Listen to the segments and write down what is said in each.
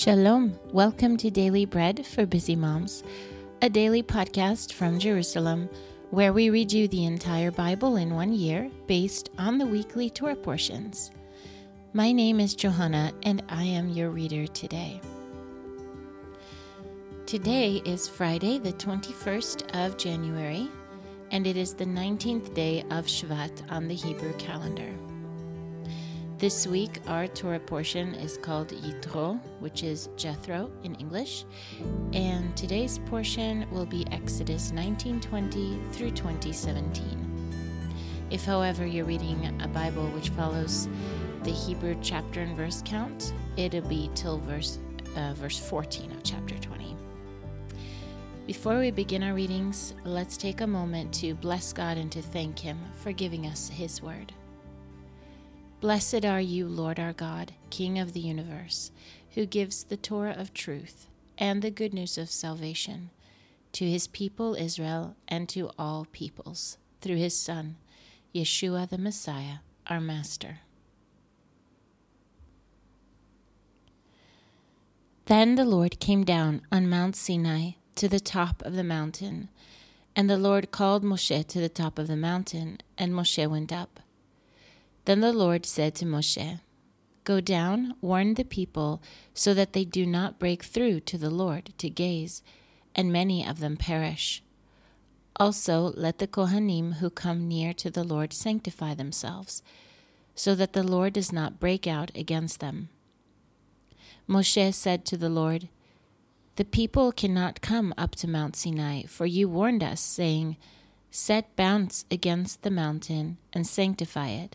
Shalom. Welcome to Daily Bread for Busy Moms, a daily podcast from Jerusalem where we read you the entire Bible in one year based on the weekly Torah portions. My name is Johanna and I am your reader today. Today is Friday, the 21st of January, and it is the 19th day of Shvat on the Hebrew calendar. This week, our Torah portion is called Yitro, which is Jethro in English, and today's portion will be Exodus 1920 through 2017. If, however, you're reading a Bible which follows the Hebrew chapter and verse count, it'll be till verse uh, verse 14 of chapter 20. Before we begin our readings, let's take a moment to bless God and to thank Him for giving us His word. Blessed are you, Lord our God, King of the universe, who gives the Torah of truth and the good news of salvation to his people Israel and to all peoples, through his Son, Yeshua the Messiah, our Master. Then the Lord came down on Mount Sinai to the top of the mountain, and the Lord called Moshe to the top of the mountain, and Moshe went up. Then the Lord said to Moshe, Go down, warn the people, so that they do not break through to the Lord to gaze, and many of them perish. Also, let the Kohanim who come near to the Lord sanctify themselves, so that the Lord does not break out against them. Moshe said to the Lord, The people cannot come up to Mount Sinai, for you warned us, saying, Set bounds against the mountain and sanctify it.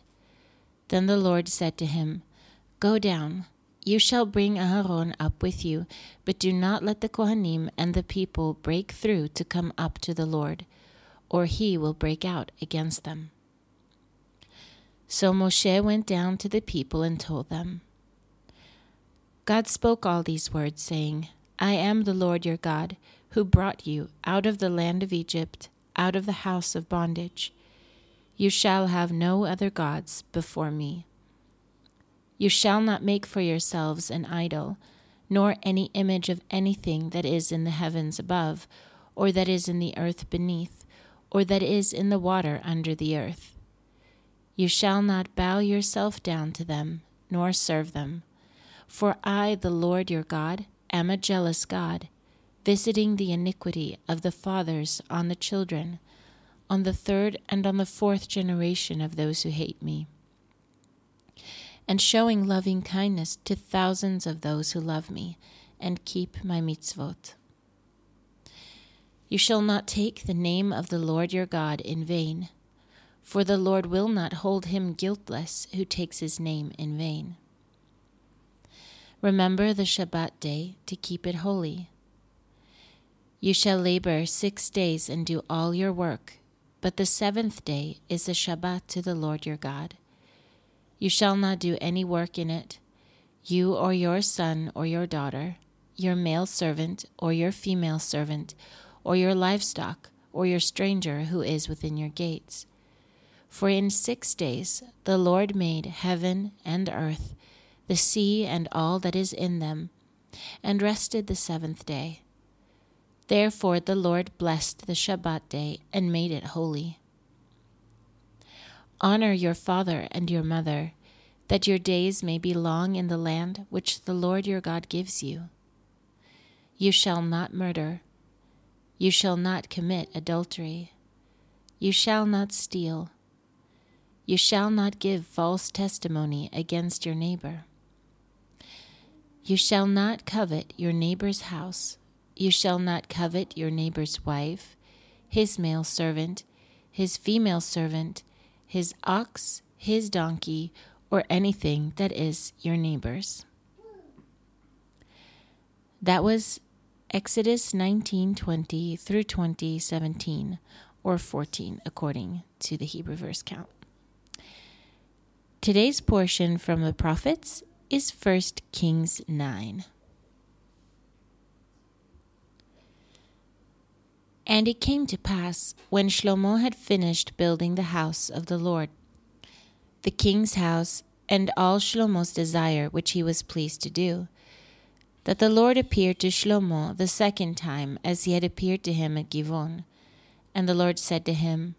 Then the Lord said to him, Go down. You shall bring Aharon up with you, but do not let the Kohanim and the people break through to come up to the Lord, or he will break out against them. So Moshe went down to the people and told them. God spoke all these words, saying, I am the Lord your God, who brought you out of the land of Egypt, out of the house of bondage. You shall have no other gods before me. You shall not make for yourselves an idol, nor any image of anything that is in the heavens above, or that is in the earth beneath, or that is in the water under the earth. You shall not bow yourself down to them, nor serve them. For I, the Lord your God, am a jealous God, visiting the iniquity of the fathers on the children on the third and on the fourth generation of those who hate me, and showing loving kindness to thousands of those who love me and keep my mitzvot. You shall not take the name of the Lord your God in vain, for the Lord will not hold him guiltless who takes his name in vain. Remember the Shabbat day to keep it holy. You shall labor six days and do all your work but the seventh day is a Shabbat to the Lord your God. You shall not do any work in it, you or your son or your daughter, your male servant or your female servant, or your livestock, or your stranger who is within your gates. For in six days the Lord made heaven and earth, the sea and all that is in them, and rested the seventh day. Therefore the Lord blessed the Shabbat day and made it holy. Honor your father and your mother, that your days may be long in the land which the Lord your God gives you. You shall not murder. You shall not commit adultery. You shall not steal. You shall not give false testimony against your neighbor. You shall not covet your neighbor's house you shall not covet your neighbor's wife, his male servant, his female servant, his ox, his donkey, or anything that is your neighbor's. That was Exodus 19:20 through 20:17 or 14 according to the Hebrew verse count. Today's portion from the prophets is 1 Kings 9. And it came to pass, when Shlomo had finished building the house of the Lord, the king's house, and all Shlomo's desire which he was pleased to do, that the Lord appeared to Shlomo the second time as he had appeared to him at Givon. And the Lord said to him,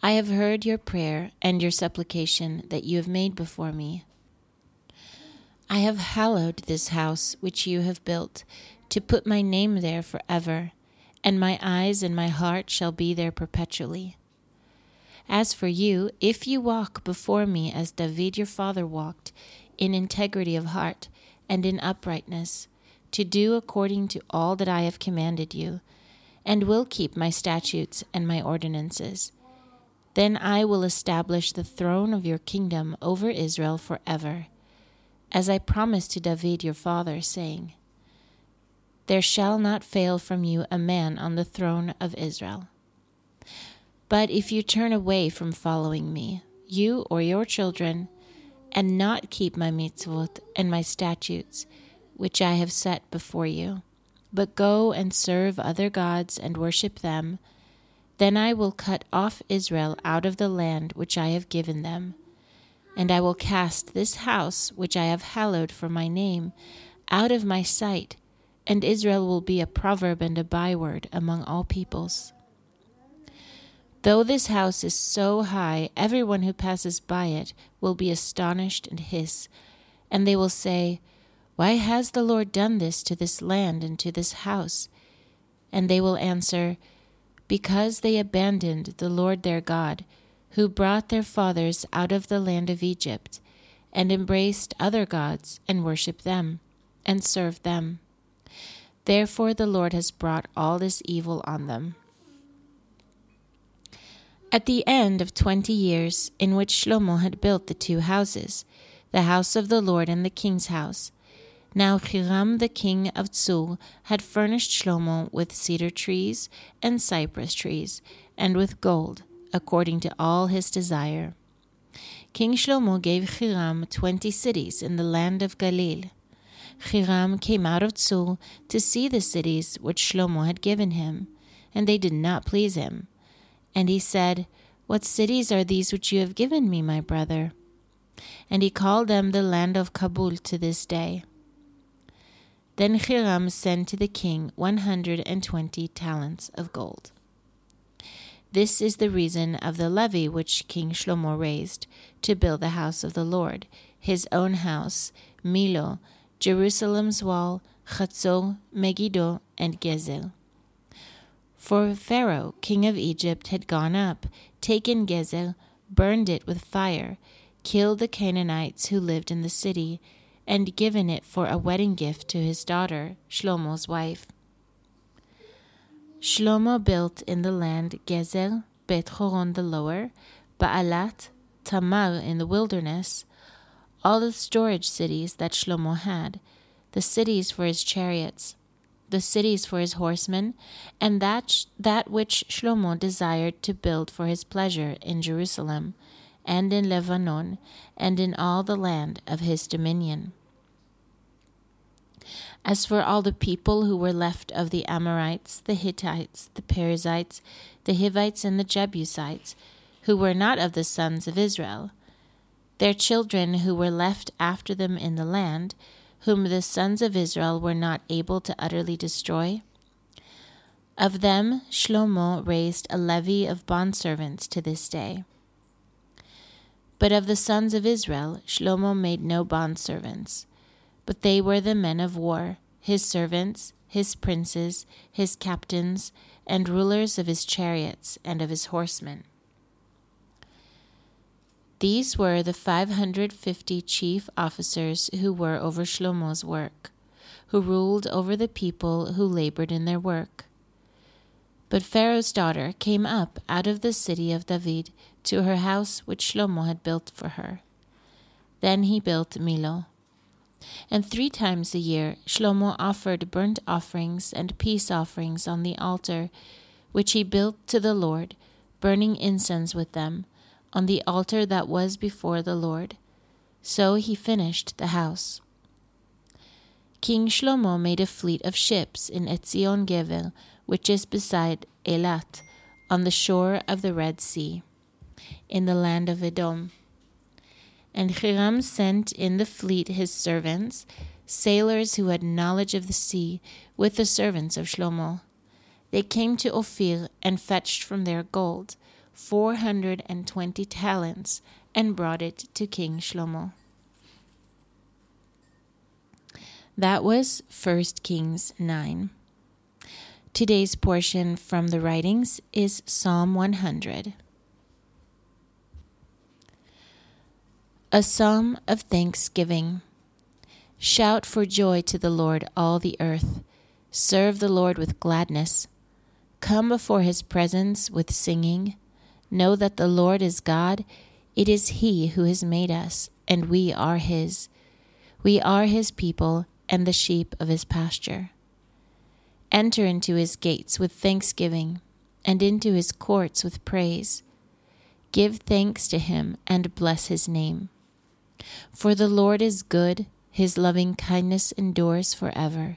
I have heard your prayer and your supplication that you have made before me. I have hallowed this house which you have built, to put my name there for ever, and my eyes and my heart shall be there perpetually. As for you, if you walk before me as David your father walked, in integrity of heart and in uprightness, to do according to all that I have commanded you, and will keep my statutes and my ordinances, then I will establish the throne of your kingdom over Israel forever, as I promised to David your father, saying, There shall not fail from you a man on the throne of Israel. But if you turn away from following me, you or your children, and not keep my mitzvot and my statutes, which I have set before you, but go and serve other gods and worship them, then I will cut off Israel out of the land which I have given them. And I will cast this house which I have hallowed for my name out of my sight, and Israel will be a proverb and a byword among all peoples. Though this house is so high, everyone who passes by it will be astonished and hiss, and they will say, Why has the Lord done this to this land and to this house? And they will answer, Because they abandoned the Lord their God, who brought their fathers out of the land of Egypt, and embraced other gods, and worshipped them, and served them. Therefore the Lord has brought all this evil on them. At the end of twenty years, in which Shlomo had built the two houses, the house of the Lord and the king's house, now Hiram the king of Tzur had furnished Shlomo with cedar trees and cypress trees, and with gold, according to all his desire. King Shlomo gave Hiram twenty cities in the land of Galil. Hiram came out of Tzur to see the cities which Shlomo had given him, and they did not please him. And he said, What cities are these which you have given me, my brother? And he called them the land of Kabul to this day. Then Hiram sent to the king one hundred and twenty talents of gold. This is the reason of the levy which King Shlomo raised to build the house of the Lord, his own house, Milo, Jerusalem's wall, Chatzor, Megiddo, and Gezer. For Pharaoh, king of Egypt, had gone up, taken Gezer, burned it with fire, killed the Canaanites who lived in the city, and given it for a wedding gift to his daughter, Shlomo's wife. Shlomo built in the land Gezer, Bet Horon the lower, Baalat, Tamar in the wilderness, all the storage cities that Shlomo had, the cities for his chariots, the cities for his horsemen, and that, that which Shlomo desired to build for his pleasure in Jerusalem, and in Lebanon, and in all the land of his dominion. As for all the people who were left of the Amorites, the Hittites, the Perizzites, the Hivites, and the Jebusites, who were not of the sons of Israel, their children who were left after them in the land, whom the sons of Israel were not able to utterly destroy? Of them Shlomo raised a levy of bondservants to this day. But of the sons of Israel Shlomo made no bondservants, but they were the men of war, his servants, his princes, his captains, and rulers of his chariots and of his horsemen. These were the 550 chief officers who were over Shlomo's work, who ruled over the people who labored in their work. But Pharaoh's daughter came up out of the city of David to her house which Shlomo had built for her. Then he built Milo. And three times a year Shlomo offered burnt offerings and peace offerings on the altar, which he built to the Lord, burning incense with them on the altar that was before the Lord. So he finished the house. King Shlomo made a fleet of ships in Etzion Gever, which is beside Elat, on the shore of the Red Sea, in the land of Edom. And Hiram sent in the fleet his servants, sailors who had knowledge of the sea, with the servants of Shlomo. They came to Ophir and fetched from there gold, four hundred and twenty talents, and brought it to King Shlomo. That was 1 Kings 9. Today's portion from the writings is Psalm 100. A psalm of thanksgiving. Shout for joy to the Lord, all the earth. Serve the Lord with gladness. Come before his presence with singing. Know that the Lord is God. It is he who has made us, and we are his. We are his people and the sheep of his pasture. Enter into his gates with thanksgiving, and into his courts with praise. Give thanks to him and bless his name. For the Lord is good, his loving kindness endures forever,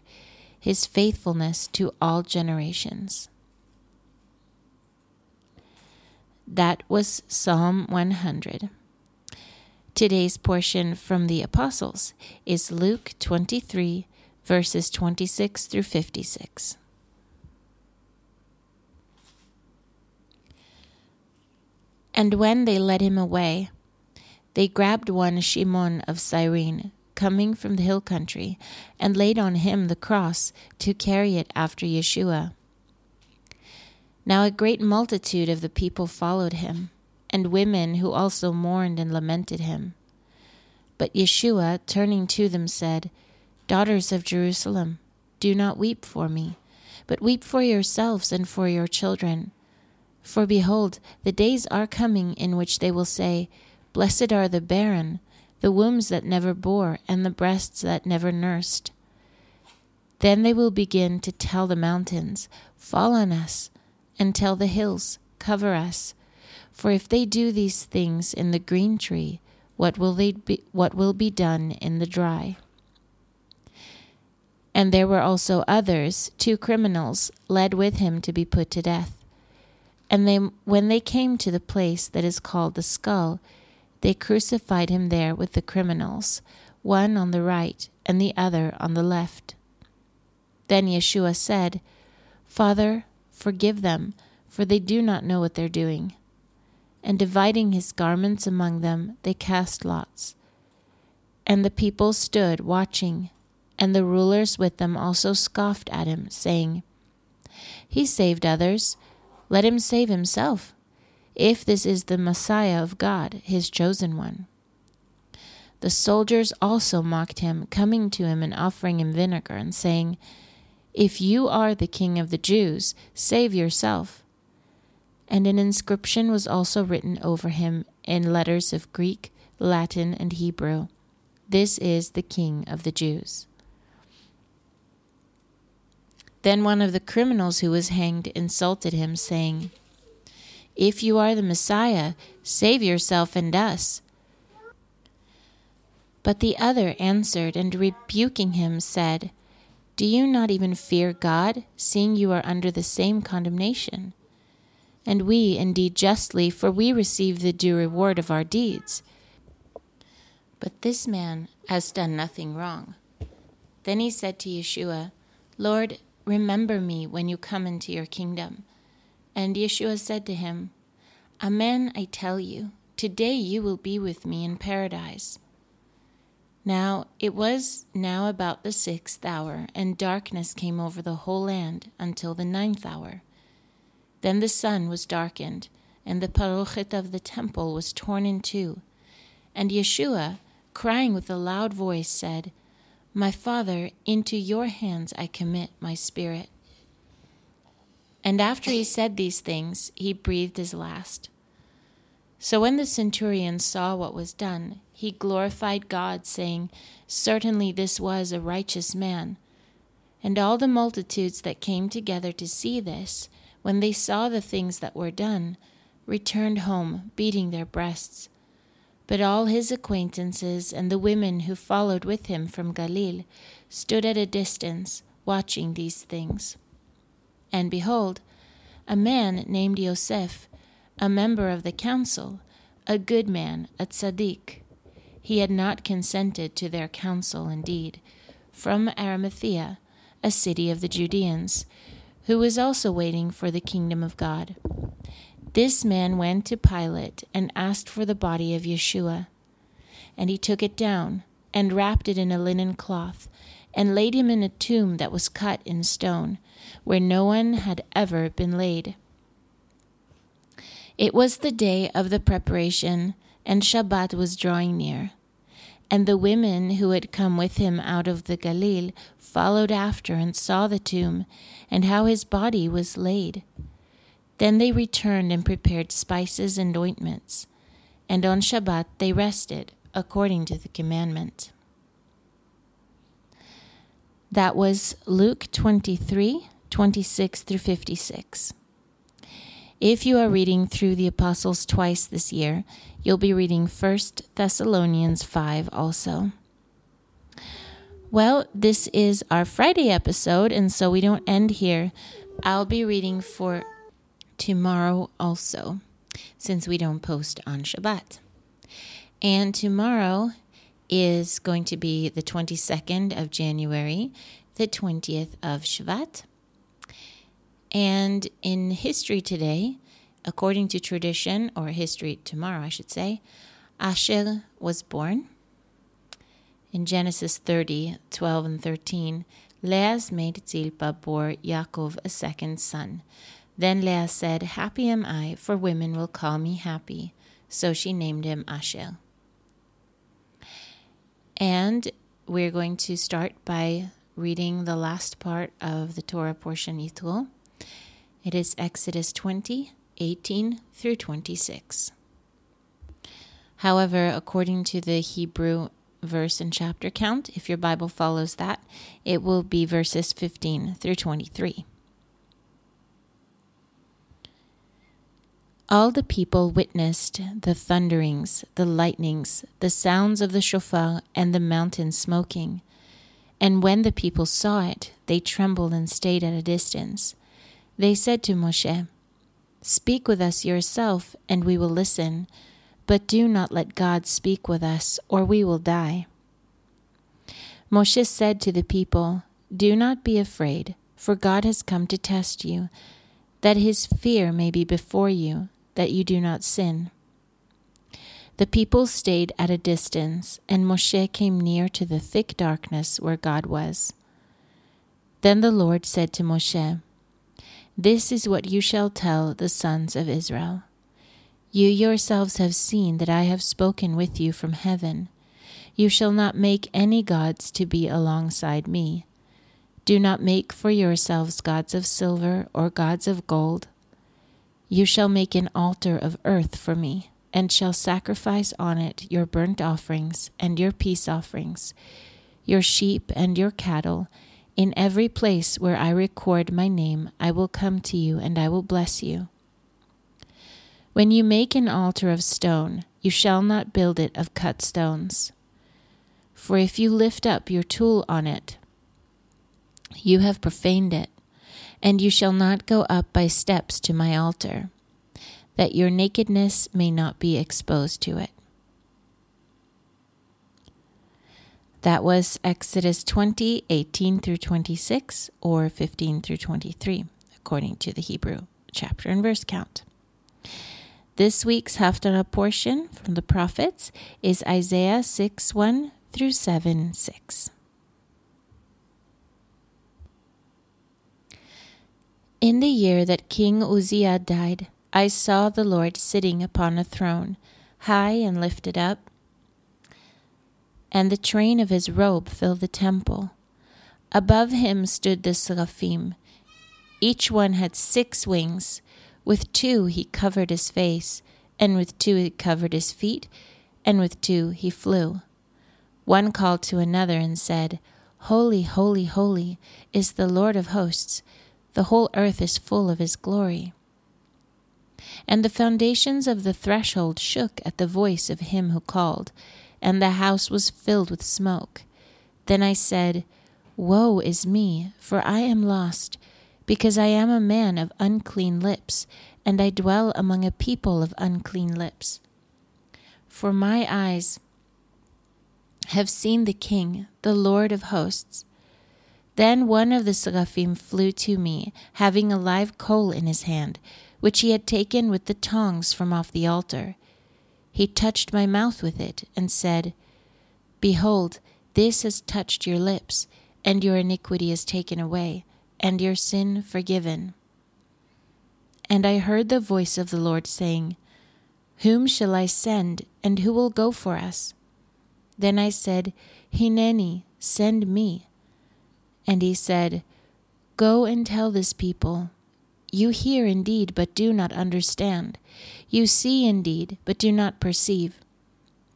his faithfulness to all generations. That was Psalm 100. Today's portion from the Apostles is Luke 23, verses 26 through 56. And when they led him away, they grabbed one Shimon of Cyrene, coming from the hill country, and laid on him the cross to carry it after Yeshua. Now a great multitude of the people followed him, and women who also mourned and lamented him. But Yeshua, turning to them, said, Daughters of Jerusalem, do not weep for me, but weep for yourselves and for your children. For behold, the days are coming in which they will say, Blessed are the barren, the wombs that never bore, and the breasts that never nursed. Then they will begin to tell the mountains, Fall on us, and tell the hills, Cover us. For if they do these things in the green tree, what will, they be, what will be done in the dry? And there were also others, two criminals, led with him to be put to death. And they, when they came to the place that is called the skull, they crucified him there with the criminals, one on the right and the other on the left. Then Yeshua said, Father, forgive them, for they do not know what they're doing. And dividing his garments among them, they cast lots. And the people stood watching, and the rulers with them also scoffed at him, saying, He saved others, let him save himself if this is the Messiah of God, his chosen one. The soldiers also mocked him, coming to him and offering him vinegar, and saying, If you are the king of the Jews, save yourself. And an inscription was also written over him in letters of Greek, Latin, and Hebrew This is the king of the Jews. Then one of the criminals who was hanged insulted him, saying, if you are the Messiah, save yourself and us. But the other answered and rebuking him said, Do you not even fear God, seeing you are under the same condemnation? And we indeed justly, for we receive the due reward of our deeds. But this man has done nothing wrong. Then he said to Yeshua, Lord, remember me when you come into your kingdom. And Yeshua said to him, Amen, I tell you, today you will be with me in paradise. Now it was now about the sixth hour, and darkness came over the whole land until the ninth hour. Then the sun was darkened, and the parochet of the temple was torn in two. And Yeshua, crying with a loud voice, said, My Father, into your hands I commit my spirit. And after he said these things, he breathed his last. So when the centurion saw what was done, he glorified God, saying, Certainly this was a righteous man. And all the multitudes that came together to see this, when they saw the things that were done, returned home, beating their breasts. But all his acquaintances and the women who followed with him from Galilee stood at a distance, watching these things. And behold, a man named Yosef, a member of the council, a good man, a tzaddik. He had not consented to their counsel, indeed, from Arimathea, a city of the Judeans, who was also waiting for the kingdom of God. This man went to Pilate and asked for the body of Yeshua. And he took it down and wrapped it in a linen cloth and laid him in a tomb that was cut in stone, where no one had ever been laid. It was the day of the preparation, and Shabbat was drawing near. And the women who had come with him out of the Galilee followed after and saw the tomb, and how his body was laid. Then they returned and prepared spices and ointments. And on Shabbat they rested, according to the commandment. That was Luke 23 26 through 56. If you are reading through the Apostles twice this year, you'll be reading 1 Thessalonians 5 also. Well, this is our Friday episode, and so we don't end here. I'll be reading for tomorrow also, since we don't post on Shabbat. And tomorrow is going to be the 22nd of January, the 20th of Shvat. And in history today, according to tradition, or history tomorrow, I should say, Asher was born. In Genesis 30, 12 and 13, Leah's maid Zilpah bore Yaakov a second son. Then Leah said, Happy am I, for women will call me happy. So she named him Asher. And we're going to start by reading the last part of the Torah portion, Yitro. It is Exodus 20, 18 through 26. However, according to the Hebrew verse and chapter count, if your Bible follows that, it will be verses 15 through 23. All the people witnessed the thunderings, the lightnings, the sounds of the shofar, and the mountain smoking. And when the people saw it, they trembled and stayed at a distance. They said to Moshe, Speak with us yourself, and we will listen, but do not let God speak with us, or we will die. Moshe said to the people, Do not be afraid, for God has come to test you, that his fear may be before you that you do not sin. The people stayed at a distance, and Moshe came near to the thick darkness where God was. Then the Lord said to Moshe, This is what you shall tell the sons of Israel. You yourselves have seen that I have spoken with you from heaven. You shall not make any gods to be alongside me. Do not make for yourselves gods of silver or gods of gold you shall make an altar of earth for me, and shall sacrifice on it your burnt offerings and your peace offerings, your sheep and your cattle. In every place where I record my name, I will come to you, and I will bless you. When you make an altar of stone, you shall not build it of cut stones. For if you lift up your tool on it, you have profaned it and you shall not go up by steps to my altar, that your nakedness may not be exposed to it. That was Exodus 20, 18 through 26, or 15 through 23, according to the Hebrew chapter and verse count. This week's Haftarah portion from the prophets is Isaiah 6 1 through 7 6. In the year that King Uzziah died, I saw the Lord sitting upon a throne, high and lifted up, and the train of his robe filled the temple. Above him stood the seraphim. Each one had six wings. With two he covered his face, and with two he covered his feet, and with two he flew. One called to another and said, Holy, holy, holy is the Lord of hosts. The whole earth is full of his glory. And the foundations of the threshold shook at the voice of him who called, and the house was filled with smoke. Then I said, Woe is me, for I am lost, because I am a man of unclean lips, and I dwell among a people of unclean lips. For my eyes have seen the King, the Lord of hosts. Then one of the seraphim flew to me, having a live coal in his hand, which he had taken with the tongs from off the altar. He touched my mouth with it, and said, Behold, this has touched your lips, and your iniquity is taken away, and your sin forgiven. And I heard the voice of the Lord saying, Whom shall I send, and who will go for us? Then I said, Hineni, send me. And he said, Go and tell this people, You hear indeed, but do not understand. You see indeed, but do not perceive.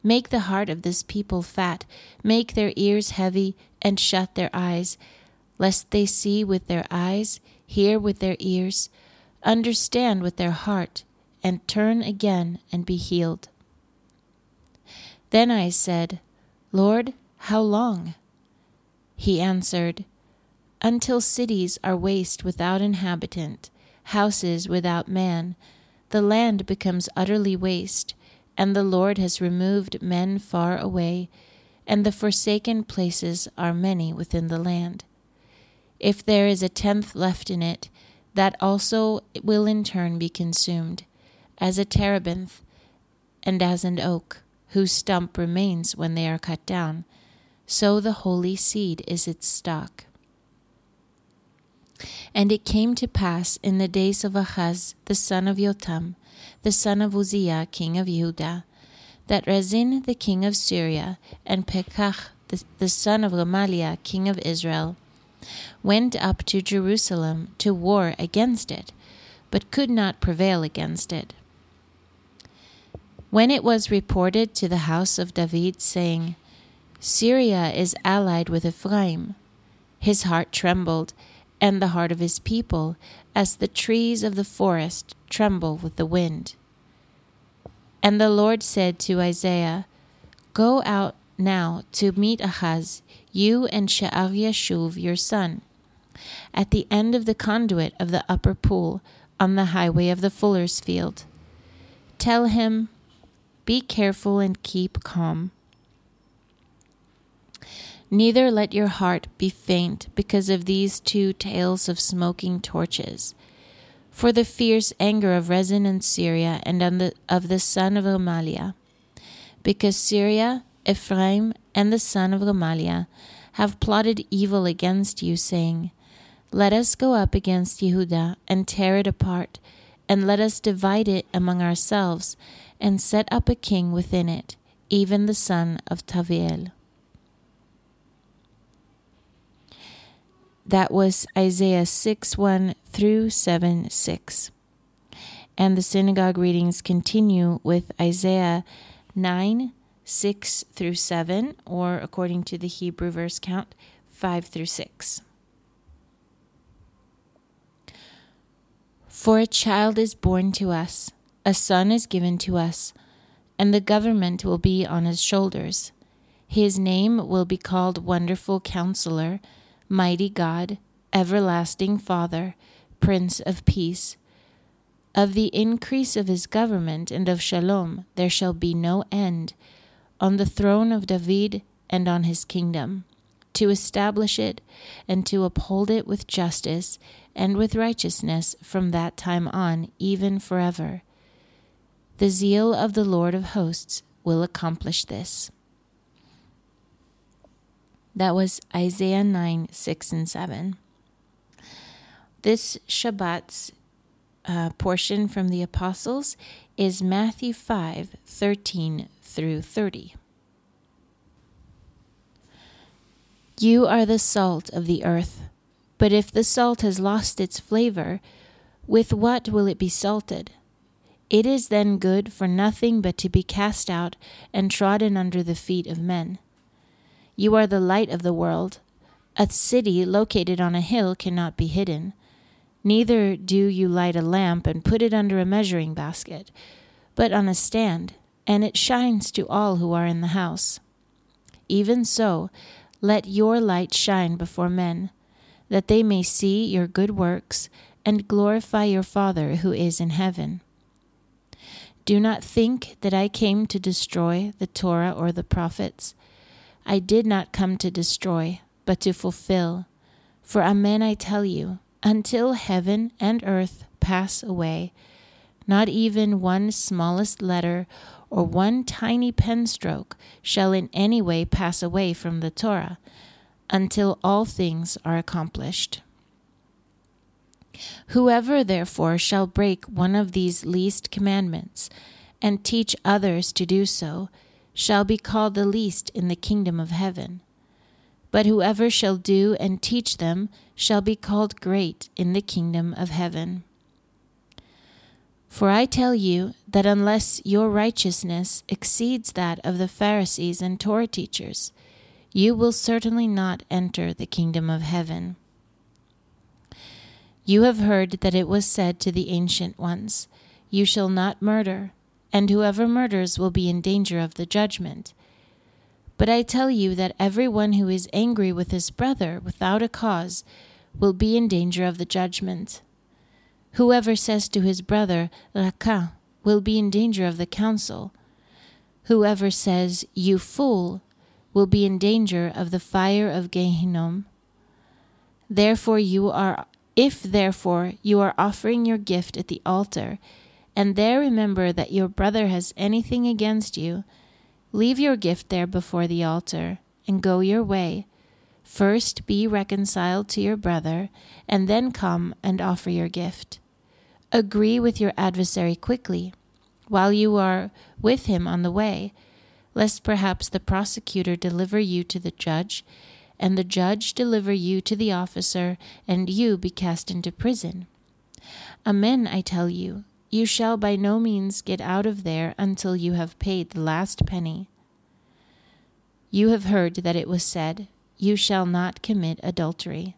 Make the heart of this people fat, make their ears heavy, and shut their eyes, lest they see with their eyes, hear with their ears, understand with their heart, and turn again and be healed. Then I said, Lord, how long? He answered, Until cities are waste without inhabitant, houses without man, the land becomes utterly waste, and the Lord has removed men far away, and the forsaken places are many within the land. If there is a tenth left in it, that also will in turn be consumed, as a terebinth and as an oak, whose stump remains when they are cut down so the holy seed is its stock. And it came to pass in the days of Ahaz, the son of Jotham, the son of Uzziah, king of Judah, that Rezin, the king of Syria, and Pekach, the, the son of Remaliah, king of Israel, went up to Jerusalem to war against it, but could not prevail against it. When it was reported to the house of David, saying, Syria is allied with Ephraim. His heart trembled, and the heart of his people, as the trees of the forest tremble with the wind. And the Lord said to Isaiah, Go out now to meet Ahaz, you and Shear Yashuv your son, at the end of the conduit of the upper pool, on the highway of the fuller's field. Tell him, Be careful and keep calm Neither let your heart be faint because of these two tails of smoking torches. For the fierce anger of Rezin and Syria and the, of the son of Remaliah. Because Syria, Ephraim, and the son of Remaliah have plotted evil against you, saying, Let us go up against Yehuda and tear it apart, and let us divide it among ourselves, and set up a king within it, even the son of Taviel. That was Isaiah 6 1 through 7 6. And the synagogue readings continue with Isaiah 9 6 through 7, or according to the Hebrew verse count, 5 through 6. For a child is born to us, a son is given to us, and the government will be on his shoulders. His name will be called Wonderful Counselor Mighty God, Everlasting Father, Prince of Peace. Of the increase of his government and of shalom there shall be no end, on the throne of David and on his kingdom, to establish it and to uphold it with justice and with righteousness from that time on, even forever. The zeal of the Lord of hosts will accomplish this. That was Isaiah 9, 6, and 7. This Shabbat's uh, portion from the Apostles is Matthew 5, 13 through 30. You are the salt of the earth, but if the salt has lost its flavor, with what will it be salted? It is then good for nothing but to be cast out and trodden under the feet of men. You are the light of the world. A city located on a hill cannot be hidden. Neither do you light a lamp and put it under a measuring basket, but on a stand, and it shines to all who are in the house. Even so, let your light shine before men, that they may see your good works and glorify your Father who is in heaven. Do not think that I came to destroy the Torah or the prophets. I did not come to destroy, but to fulfill. For amen I tell you, until heaven and earth pass away, not even one smallest letter or one tiny pen stroke shall in any way pass away from the Torah, until all things are accomplished. Whoever therefore shall break one of these least commandments, and teach others to do so, shall be called the least in the kingdom of heaven. But whoever shall do and teach them shall be called great in the kingdom of heaven. For I tell you that unless your righteousness exceeds that of the Pharisees and Torah teachers, you will certainly not enter the kingdom of heaven. You have heard that it was said to the ancient ones, You shall not murder, and whoever murders will be in danger of the judgment. But I tell you that every one who is angry with his brother without a cause will be in danger of the judgment. Whoever says to his brother, Raka, will be in danger of the council. Whoever says, You fool, will be in danger of the fire of Gehinnom. Therefore you are if therefore you are offering your gift at the altar, and there remember that your brother has anything against you, leave your gift there before the altar, and go your way. First be reconciled to your brother, and then come and offer your gift. Agree with your adversary quickly, while you are with him on the way, lest perhaps the prosecutor deliver you to the judge and the judge deliver you to the officer, and you be cast into prison. Amen, I tell you, you shall by no means get out of there until you have paid the last penny. You have heard that it was said, You shall not commit adultery.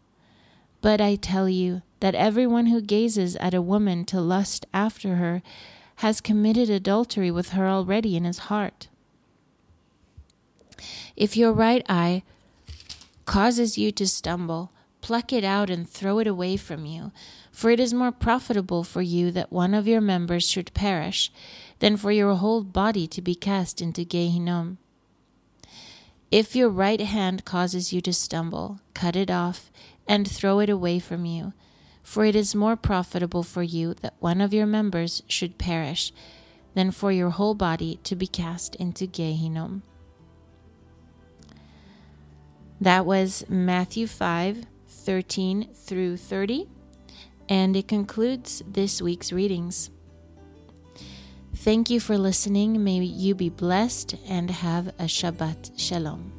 But I tell you that everyone who gazes at a woman to lust after her has committed adultery with her already in his heart. If your right eye causes you to stumble, pluck it out and throw it away from you. For it is more profitable for you that one of your members should perish than for your whole body to be cast into Gehinnom. If your right hand causes you to stumble, cut it off and throw it away from you. For it is more profitable for you that one of your members should perish than for your whole body to be cast into Gehinnom. That was Matthew 5 13 through 30, and it concludes this week's readings. Thank you for listening. May you be blessed and have a Shabbat Shalom.